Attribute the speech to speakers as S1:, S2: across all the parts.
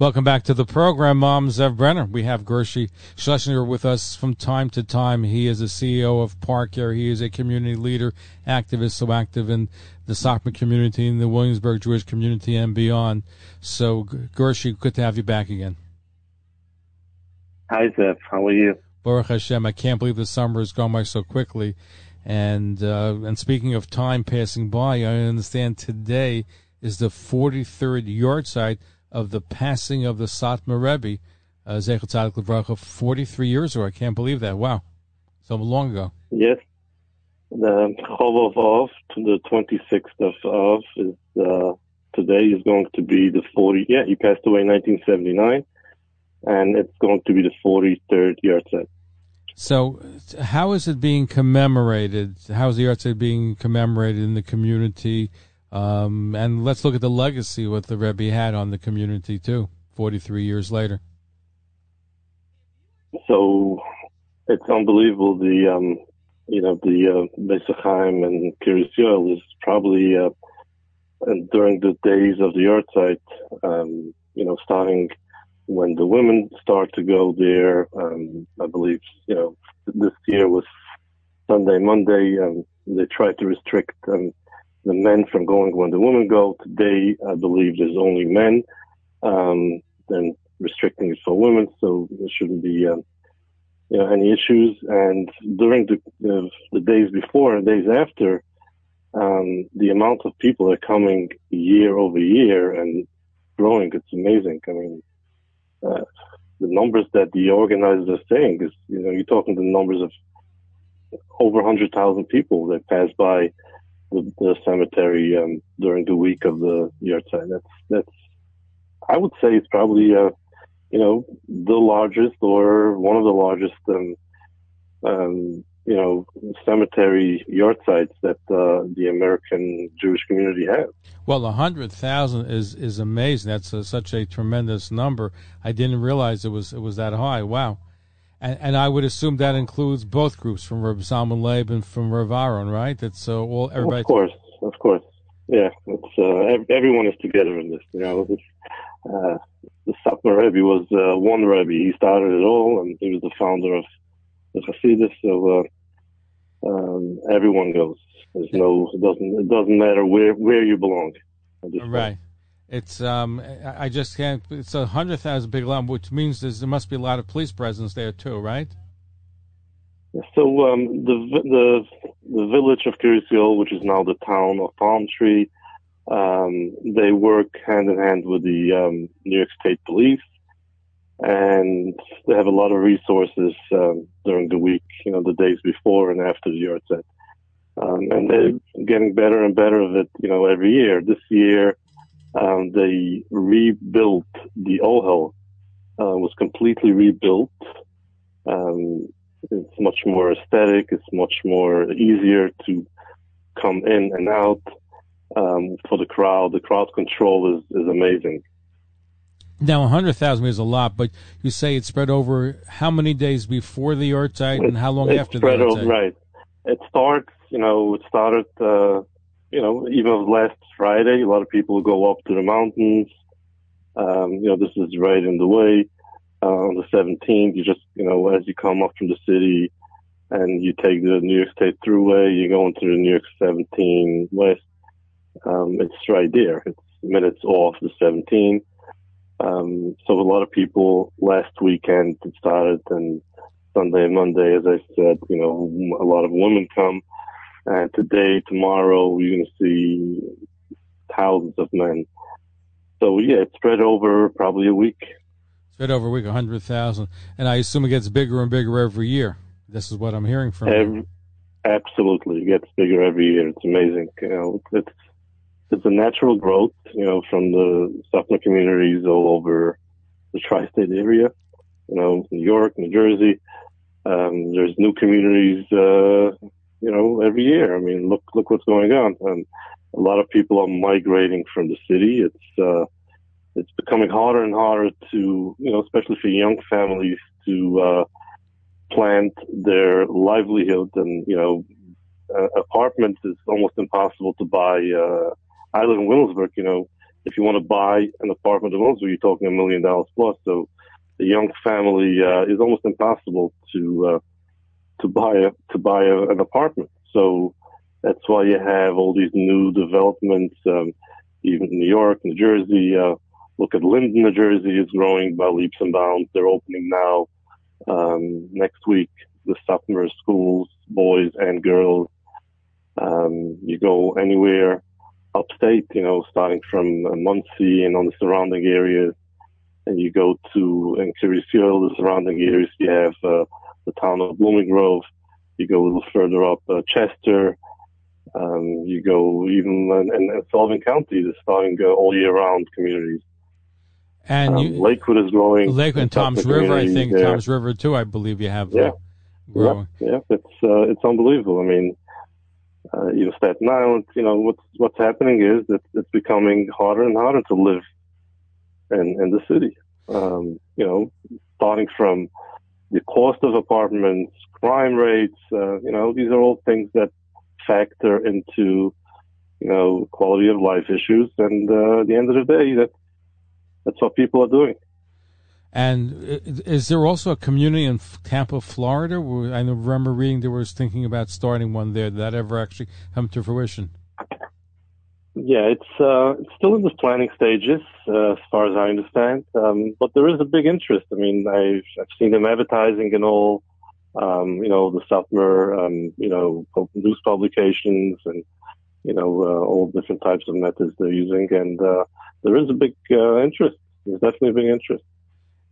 S1: Welcome back to the program, Mom Zev Brenner. We have Gershi Schlesinger with us from time to time. He is the CEO of ParCare. He is a community leader, activist, so active in the Satmar community, in the Williamsburg Jewish community, and beyond. So, Gershi, good to have you back again.
S2: Hi, Zev. How are you?
S1: Baruch Hashem. I can't believe the summer has gone by so quickly. And uh, and speaking of time passing by, I understand today is the 43rd yahrzeit of the passing of the Satmar Rebbe, uh, Zecher Tzadik Levracha, 43 years ago. I can't believe that. Wow. So long ago.
S2: Yes. The Chov of Av the 26th of Av is, uh, today is going to be the 40, yeah, he passed away in 1979, and it's going to be the 43rd yahrzeit.
S1: So, how is it being commemorated? How is the yahrzeit being commemorated in the community? Um, and let's look at the legacy what the Rebbe had on the community too, 43 years later.
S2: So it's unbelievable. The, um, you know, the uh, and Kiryas is probably uh, and during the days of the site, um, you know, starting when the women start to go there. Um, I believe, you know, this year was Sunday, Monday, and they tried to restrict um, the men from going when the women go. Today, I believe there's only men, um, and restricting it for women, so there shouldn't be, um, you know, any issues. And during the, the, days before and days after, um, the amount of people are coming year over year and growing, it's amazing. I mean, uh, the numbers that the organizers are saying is, you know, you're talking the numbers of over 100,000 people that pass by the, the cemetery um, during the week of the yahrzeit. That's that's I would say it's probably uh, you know the largest or one of the largest um, um, you know cemetery sites that uh, the American Jewish community has.
S1: Well, a hundred thousand is is amazing. That's a, such a tremendous number. I didn't realize it was it was that high. Wow. And, and I would assume that includes both groups from Reb Zalman Leib and from Reb Aaron, right? That's uh, all everybody.
S2: Of course, of course. Yeah, it's uh, everyone is together in this. You know, it's, uh, the Satmar Rebbe was uh, one Rebbe. He started it all, and he was the founder of the Hasidus. So uh, um, everyone goes. There's no. It doesn't. It doesn't matter where where you belong.
S1: Right. Point. It's um, I just can't. It's a hundred thousand big lump, which means there must be a lot of police presence there too, right?
S2: So um, the the the village of Yoel, which is now the town of Palm Tree, um, they work hand in hand with the um, New York State Police, and they have a lot of resources um, during the week. You know, the days before and after the yahrzeit, um, and they're getting better and better of it. You know, every year. This year um, they rebuilt the Ohel, uh, was completely rebuilt. Um, it's much more aesthetic. It's much more easier to come in and out um, for the crowd. The crowd control is, is amazing.
S1: Now, 100,000 is a lot, but you say it spread over how many days before the site and how long after
S2: spread
S1: the
S2: over, Right. It starts, you know, it started uh, you know, even last Friday, a lot of people go up to the mountains. Um, you know, this is right in the way. Uh, on the 17th, you just, you know, as you come up from the city and you take the New York State Thruway, you go into the New York 17 West. Um, it's right there. It's minutes off the 17. Um, so a lot of people last weekend it started and Sunday and Monday, as I said, you know, a lot of women come and today, tomorrow, you're going to see thousands of men. So yeah, it's spread over probably a week.
S1: Spread over a week, a hundred thousand, and I assume it gets bigger and bigger every year. This is what I'm hearing from every, you.
S2: Absolutely, it gets bigger every year. It's amazing. You know, it's it's a natural growth. You know, from the Satmar communities all over the tri-state area. You know, New York, New Jersey. Um, there's new communities, uh, you know, every year. I mean, look look what's going on. And a lot of people are migrating from the city. It's uh, it's becoming harder and harder to, you know, especially for young families to uh, plant their livelihood. And you know, uh, apartments is almost impossible to buy. Uh, I live in Williamsburg. You know, if you want to buy an apartment in Williamsburg, you're talking a million dollars plus. So a young family uh, is almost impossible to uh, to buy a, to buy a, an apartment. So that's why you have all these new developments, um, even New York, New Jersey. Uh, look at Linden, New Jersey is growing by leaps and bounds. They're opening now um, next week. The Satmar schools, boys and girls. Um, you go anywhere upstate, you know, starting from Monsey and on the surrounding areas, and you go to Kiryas Yoel, the surrounding areas, you have uh, the town of Blooming Grove. You go a little further up, uh, Chester. Um, you go even in, Sullivan County, the starting uh, all year round communities.
S1: And
S2: um,
S1: you,
S2: Lakewood is growing.
S1: Lakewood and Tom's River, I think
S2: there.
S1: Tom's River too. I believe you have.
S2: Yeah.
S1: Growing.
S2: Yeah, yeah, it's uh, it's unbelievable. I mean, uh, you know, Staten Island. You know, what's what's happening is that it's becoming harder and harder to live in in the city. Um, you know, starting from the cost of apartments, crime rates. Uh, you know, these are all things that factor into you know quality of life issues. And uh, at the end of the day, that that's what people are doing.
S1: And is there also a community in Tampa, Florida? I remember reading there was thinking about starting one there. Did that ever actually come to fruition?
S2: Yeah, it's uh, still in the planning stages, uh, as far as I understand. Um, but there is a big interest. I mean, I've I've seen them advertising and all. Um, you know, the Satmar, um, you know, news publications and you know uh, all different types of methods they're using, and uh, there is a big uh, interest. There's definitely a big interest.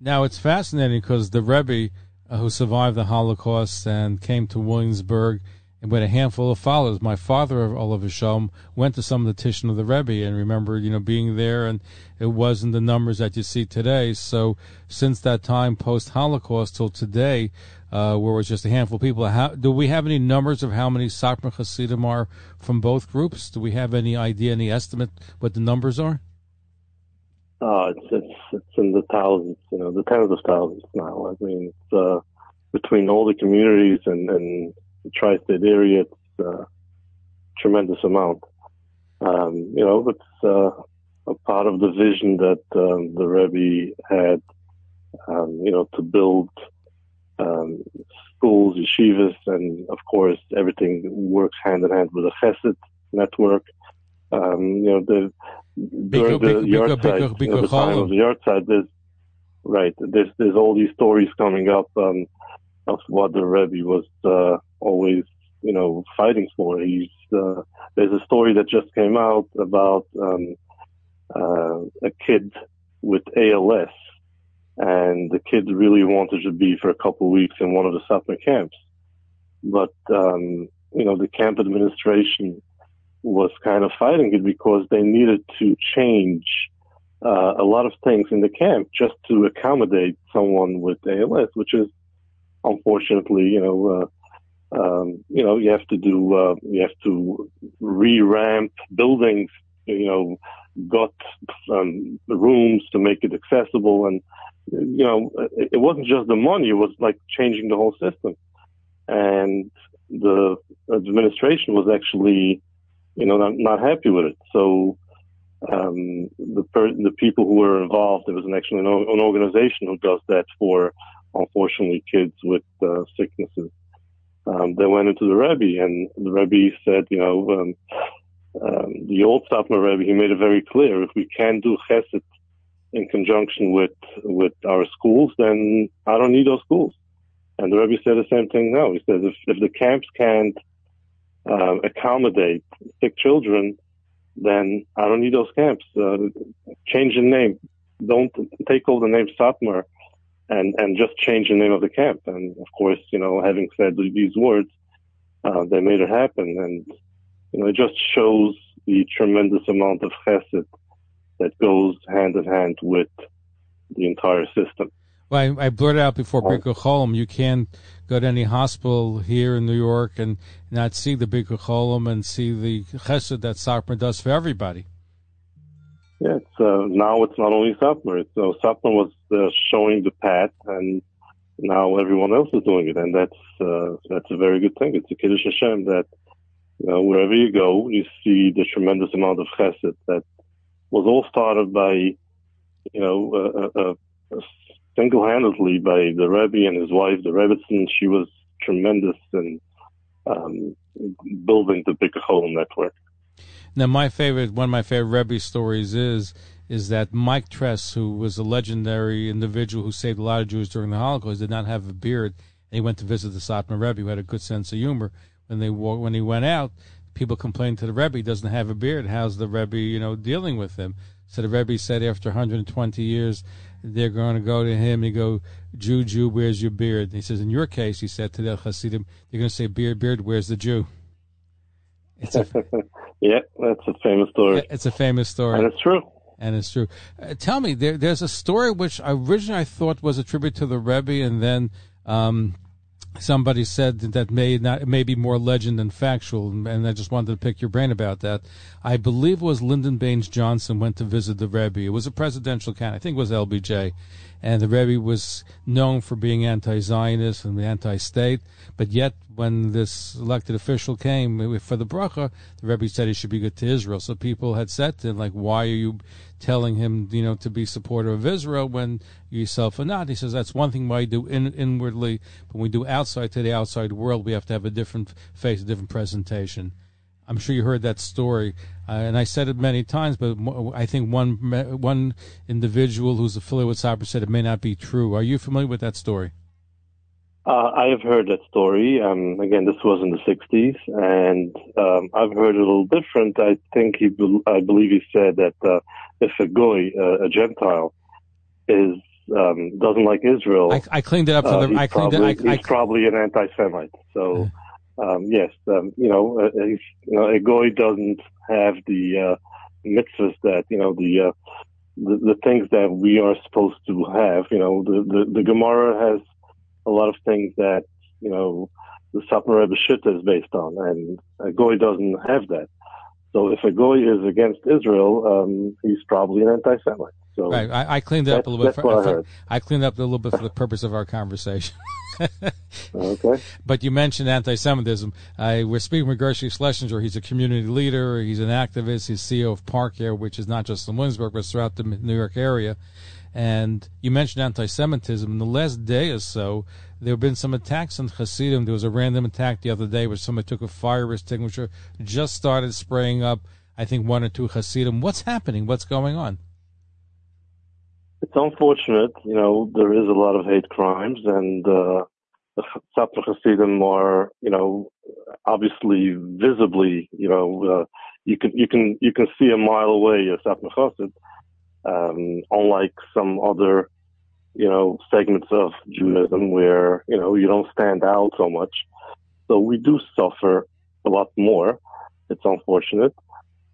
S1: Now it's fascinating because the Rebbe uh, who survived the Holocaust and came to Williamsburg and with a handful of followers. My father, of Shalom, went to some of the Tishon of the Rebbe and remember, you know, being there and it wasn't the numbers that you see today. So since that time, post Holocaust till today, uh, where it was just a handful of people, how, do we have any numbers of how many Satmar Hasidim are from both groups? Do we have any idea, any estimate what the numbers are?
S2: Uh, it's, it's, it's in the thousands, you know, the tens of thousands now. I mean, it's, uh, between all the communities and, and the tri-state area, it's, uh, tremendous amount. Um, you know, it's, uh, a part of the vision that, um, the Rebbe had, um, you know, to build, um, schools, yeshivas, and of course, everything works hand in hand with the Chesed network. Um, you know, the, during the yard side, you know, the time of the yahrzeit, there's right. There's there's all these stories coming up um, of what the Rebbe was uh, always, you know, fighting for. He's uh, there's a story that just came out about um, uh, a kid with ALS, and the kid really wanted to be for a couple of weeks in one of the Satmar camps, but um, you know, the camp administration was kind of fighting it because they needed to change uh, a lot of things in the camp just to accommodate someone with ALS, which is unfortunately, you know, uh, um, you know, you have to do, uh, you have to re-ramp buildings, you know, got um, rooms to make it accessible, and you know, it, wasn't just the money; it was like changing the whole system. And the administration was actually you know, not, not happy with it. So um, the per- the people who were involved, there was an actually an, an organization who does that for, unfortunately, kids with uh, sicknesses. Um, they went into the Rebbe, and the Rebbe said, you know, um, um, the old Satmar Rebbe, he made it very clear: if we can do Chesed in conjunction with with our schools, then I don't need those schools. And the Rebbe said the same thing now. He says if if the camps can't um, accommodate sick children, then I don't need those camps. Uh, change the name. Don't take all the name Satmar and, and just change the name of the camp. And of course, you know, having said these words, uh, they made it happen. And, you know, it just shows the tremendous amount of chesed that goes hand in hand with the entire system.
S1: Well, I, I blurted out before Bikur Cholim. You can't go to any hospital here in New York and not see the Bikur Cholim and see the chesed that Satmar does for everybody.
S2: Yeah, it's, uh, now it's not only Satmar. It's, uh, Satmar was uh, showing the path, and now everyone else is doing it, and that's uh, that's a very good thing. It's a kiddush Hashem that you know wherever you go, you see the tremendous amount of chesed that was all started by you know uh, uh, single-handedly by the Rebbe and his wife, the Rebbitzin. She was tremendous in um, building the Bikur Cholim network.
S1: Now, my favorite, one of my favorite Rebbe stories is is that Mike Tress, who was a legendary individual who saved a lot of Jews during the Holocaust, did not have a beard, and he went to visit the Satmar Rebbe, who had a good sense of humor. When they when he went out, people complained to the Rebbe, he doesn't have a beard. How's the Rebbe, you know, dealing with him? So the Rebbe said, after 120 years, they're going to go to him and go, Jew, Jew, where's your beard? And he says, in your case, he said to the Hasidim, they're going to say, beard, beard, where's the Jew?
S2: It's a, yeah, that's a famous story.
S1: It's a famous story.
S2: And it's true.
S1: And it's true. Uh, tell me, there, there's a story which originally I thought was a tribute to the Rebbe, and then um, somebody said that may not may be more legend than factual, and I just wanted to pick your brain about that. I believe it was Lyndon Baines Johnson went to visit the Rebbe. It was a presidential candidate. I think it was LBJ, and the Rebbe was known for being anti-Zionist and anti-state. But yet, when this elected official came for the bracha, the Rebbe said he should be good to Israel. So people had said to him, like, "Why are you telling him, you know, to be supportive of Israel when you yourself are not?" He says that's one thing we do in, inwardly, but when we do outside to the outside world, we have to have a different face, a different presentation. I'm sure you heard that story, uh, and I said it many times. But I think one one individual who's affiliated with Cyber said it may not be true. Are you familiar with that story?
S2: Uh, I have heard that story. Um, again, this was in the '60s, and um, I've heard it a little different. I think he, I believe he said that uh, if a goy, uh, a Gentile, is um, doesn't like Israel,
S1: I, I cleaned it up for the.
S2: Uh,
S1: I cleaned
S2: probably,
S1: it. I,
S2: he's probably an anti-Semite. So um, yes, um, you know, uh, you know, a goy doesn't have the uh, mitzvahs that you know the, uh, the, the things that we are supposed to have. You know, the the, the Gemara has a lot of things that you know the Satmar Rebbe Shitta is based on, and a goy doesn't have that. So if a goy is against Israel, um, he's probably an anti-Semite. So
S1: right, I, I cleaned it up a little bit. For, for, I, I cleaned up a little bit for the purpose of our conversation.
S2: okay.
S1: But you mentioned anti-Semitism. Uh, we're speaking with Gershie Schlesinger. He's a community leader. He's an activist. He's CEO of ParCare, which is not just in Williamsburg, but throughout the New York area. And you mentioned anti-Semitism. In the last day or so, there have been some attacks on Hasidim. There was a random attack the other day where somebody took a fire extinguisher, just started spraying up, I think, one or two Hasidim. What's happening? What's going on?
S2: It's unfortunate. You know, there is a lot of hate crimes, and uh, the Satmar Hasidim are, you know, obviously visibly, you know, uh, you can you can you can see a mile away a Satmar Hasid. Um, unlike some other, you know, segments of Judaism where you know you don't stand out so much. So we do suffer a lot more. It's unfortunate.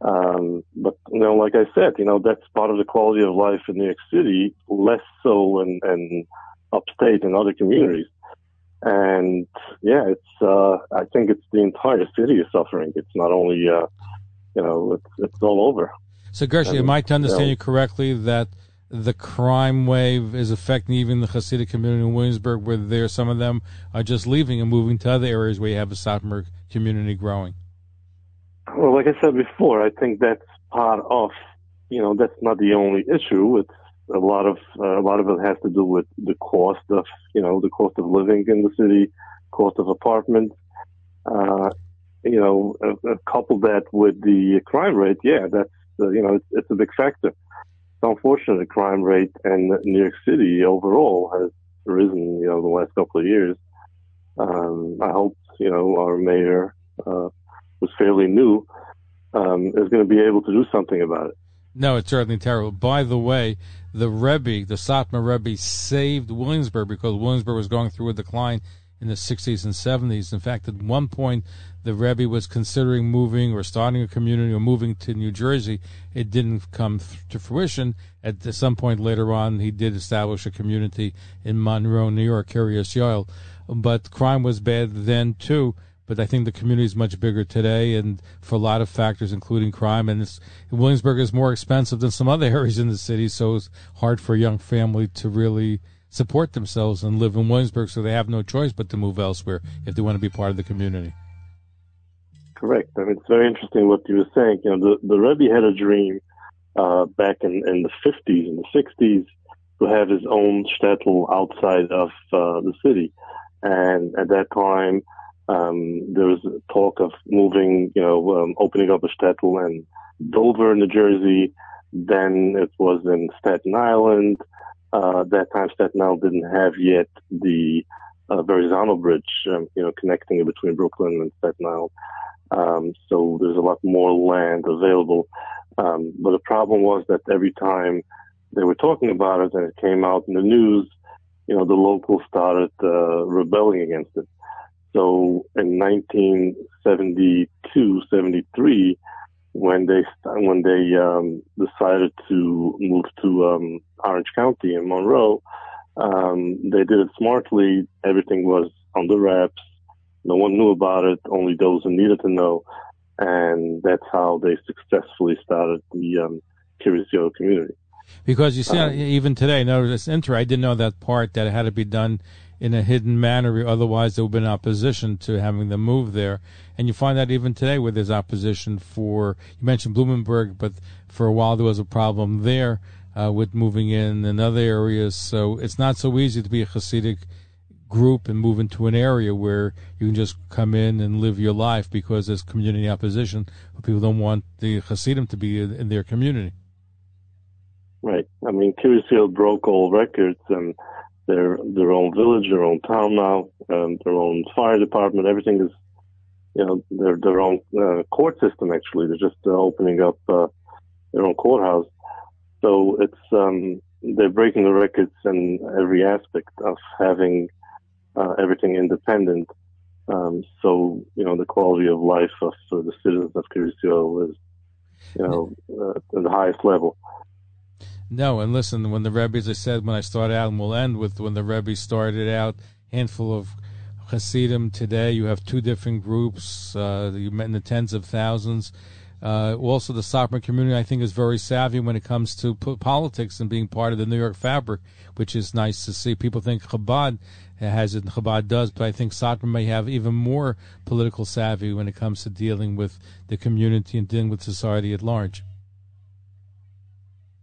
S2: Um, but you know, like I said, you know, that's part of the quality of life in New York City, less so in, in upstate and other communities. And yeah, it's, uh, I think it's the entire city is suffering. It's not only, uh, you know, it's, it's all over.
S1: So Gershie, am I to understand you, you correctly that the crime wave is affecting even the Hasidic community in Williamsburg, where there some of them are just leaving and moving to other areas where you have a Satmar community growing?
S2: Well, like I said before, I think that's part of, you know, that's not the only issue. It's a lot of uh, a lot of it has to do with the cost of, you know, the cost of living in the city, cost of apartments. Uh, you know, uh, couple that with the crime rate, yeah, that's uh, you know, it's, it's a big factor. It's unfortunate the crime rate in New York City overall has risen, you know, the last couple of years. Um, I hope, you know, our mayor, uh, was fairly new, um, is going to be able to do something about it.
S1: No, it's certainly terrible. By the way, the Rebbe, the Satmar Rebbe, saved Williamsburg because Williamsburg was going through a decline in the 60s and 70s. In fact, at one point, the Rebbe was considering moving or starting a community or moving to New Jersey. It didn't come to fruition. At some point later on, he did establish a community in Monroe, New York, Kiryas Yoel. But crime was bad then too. But I think the community is much bigger today, and for a lot of factors, including crime. And Williamsburg is more expensive than some other areas in the city, so it's hard for a young family to really support themselves and live in Williamsburg, so they have no choice but to move elsewhere if they want to be part of the community.
S2: Correct. I mean, it's very interesting what you were saying. You know, the, the Rebbe had a dream uh, back in, in the 50s and the 60s to have his own shtetl outside of uh, the city. And at that time, um, there was talk of moving, you know, um, opening up a shtetl in Dover, New Jersey. Then it was in Staten Island. Uh, that time Staten Island didn't have yet the uh, Verrazano Bridge, um, you know, connecting it between Brooklyn and Staten Island. Um, so there's a lot more land available. Um, but the problem was that every time they were talking about it and it came out in the news, you know, the locals started uh, rebelling against it. So in 1972, 73, when they when they um, decided to move to um, Orange County in Monroe, um, they did it smartly. Everything was on the wraps. No one knew about it. Only those who needed to know, and that's how they successfully started the um, Kiryas community.
S1: Because you see, um, even today, no, it's interesting. I didn't know that part that it had to be done in a hidden manner. Otherwise, there would have been opposition to having them move there. And you find that even today, where there's opposition for, you mentioned Bloomingburg, but for a while there was a problem there uh, with moving in in other areas. So it's not so easy to be a Hasidic group and move into an area where you can just come in and live your life because there's community opposition. People don't want the Hasidim to be in, their community.
S2: Right. I mean, Kiryas Joel broke all records and their their own village, their own town now, their own fire department. Everything is, you know, their their own uh, court system. Actually, they're just uh, opening up uh, their own courthouse. So it's um, they're breaking the records in every aspect of having uh, everything independent. Um, so you know the quality of life of the citizens of Kiryas is, you know, uh, at the highest level.
S1: No, and listen, when the Rebbe, as I said, when I started out, and we'll end with when the Rebbe started out, handful of Hasidim. Today, you have two different groups. Uh, you met in the tens of thousands. Uh, also, the Satmar community, I think, is very savvy when it comes to politics and being part of the New York fabric, which is nice to see. People think Chabad has it, and Chabad does, but I think Satmar may have even more political savvy when it comes to dealing with the community and dealing with society at large.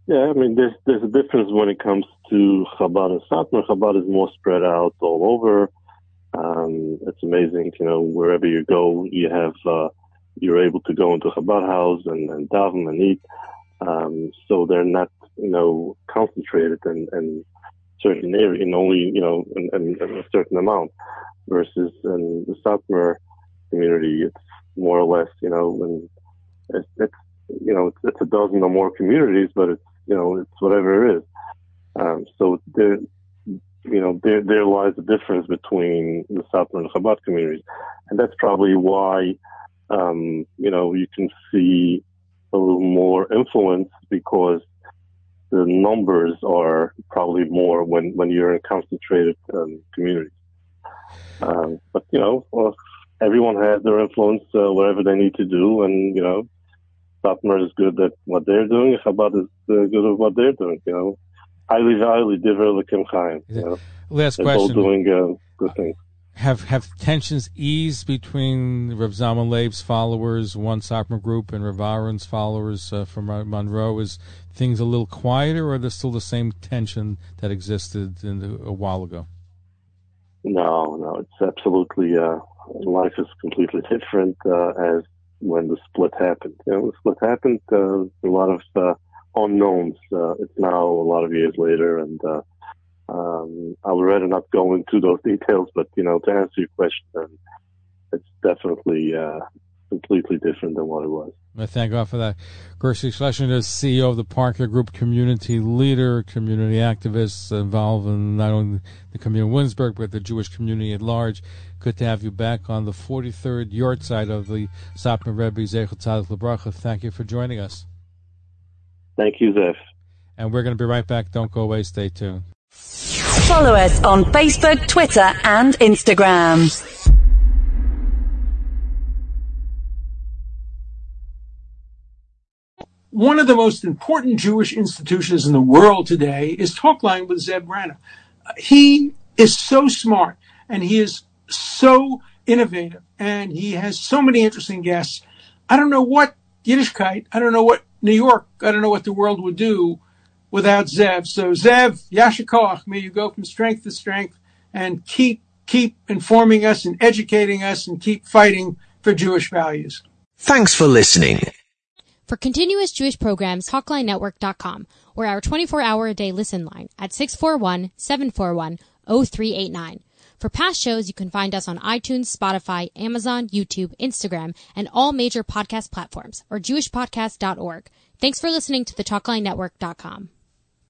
S2: Yeah, I mean, there's there's a difference when it comes to Chabad and Satmar. Chabad is more spread out all over. Um, it's amazing, you know, wherever you go, you have uh, you're able to go into Chabad house and, and daven and eat. Um, so they're not, you know, concentrated in, in certain area, in only, you know, in a certain amount. Versus in the Satmar community, it's more or less, you know, and it's, it's you know, it's, it's a dozen or more communities, but it's you know, it's whatever it is. Um, so there, you know, there, there lies the difference between the South and the Chabad communities. And that's probably why, um, you know, you can see a little more influence because the numbers are probably more when, when you're in concentrated um, communities. Um, but, you know, well, everyone has their influence, uh, whatever they need to do. And, you know, Satmar is good at what they're doing. Chabad is uh, good at what they're doing. You know, highly, highly diver lekim chaim.
S1: Last
S2: they're
S1: question.
S2: Both doing uh, good things.
S1: Have have tensions eased between Rav Zalman followers, one Satmar group, and Rav Aharon's followers uh, from Monroe? Is things a little quieter, or there's still the same tension that existed the, a while ago?
S2: No, no, it's absolutely. Uh, life is completely different uh, as when the split happened. You know, the split happened. Uh, a lot of uh, unknowns. Uh, it's now a lot of years later, and um, I would rather not go into those details. But you know, to answer your question, um, it's definitely uh, completely different than what it was.
S1: I thank God for that. Gershie Schlesinger is CEO of the ParCare Group, community leader, community activist, involved in not only the community of Williamsburg, but the Jewish community at large. Good to have you back on the 43rd yahrzeit of the Satmar Rebbe Zechel Tzadik Lebracha. Thank you for joining us.
S2: Thank you, Zev.
S1: And we're going to be right back. Don't go away. Stay tuned.
S3: Follow us on Facebook, Twitter, and Instagram.
S4: One of the most important Jewish institutions in the world today is Talkline with Zev Brenner. He is so smart and he is so innovative and he has so many interesting guests. I don't know what Yiddishkeit, I don't know what New York, I don't know what the world would do without Zev. So Zev, Yasher Koach, may you go from strength to strength and keep keep informing us and educating us and keep fighting for Jewish values.
S5: Thanks for listening.
S6: For continuous Jewish programs, TalkLineNetwork.com or our 24-hour a day listen line at 641-741-0389. For past shows, you can find us on iTunes, Spotify, Amazon, YouTube, Instagram, and all major podcast platforms or jewishpodcast.org. Thanks for listening to the TalkLineNetwork.com.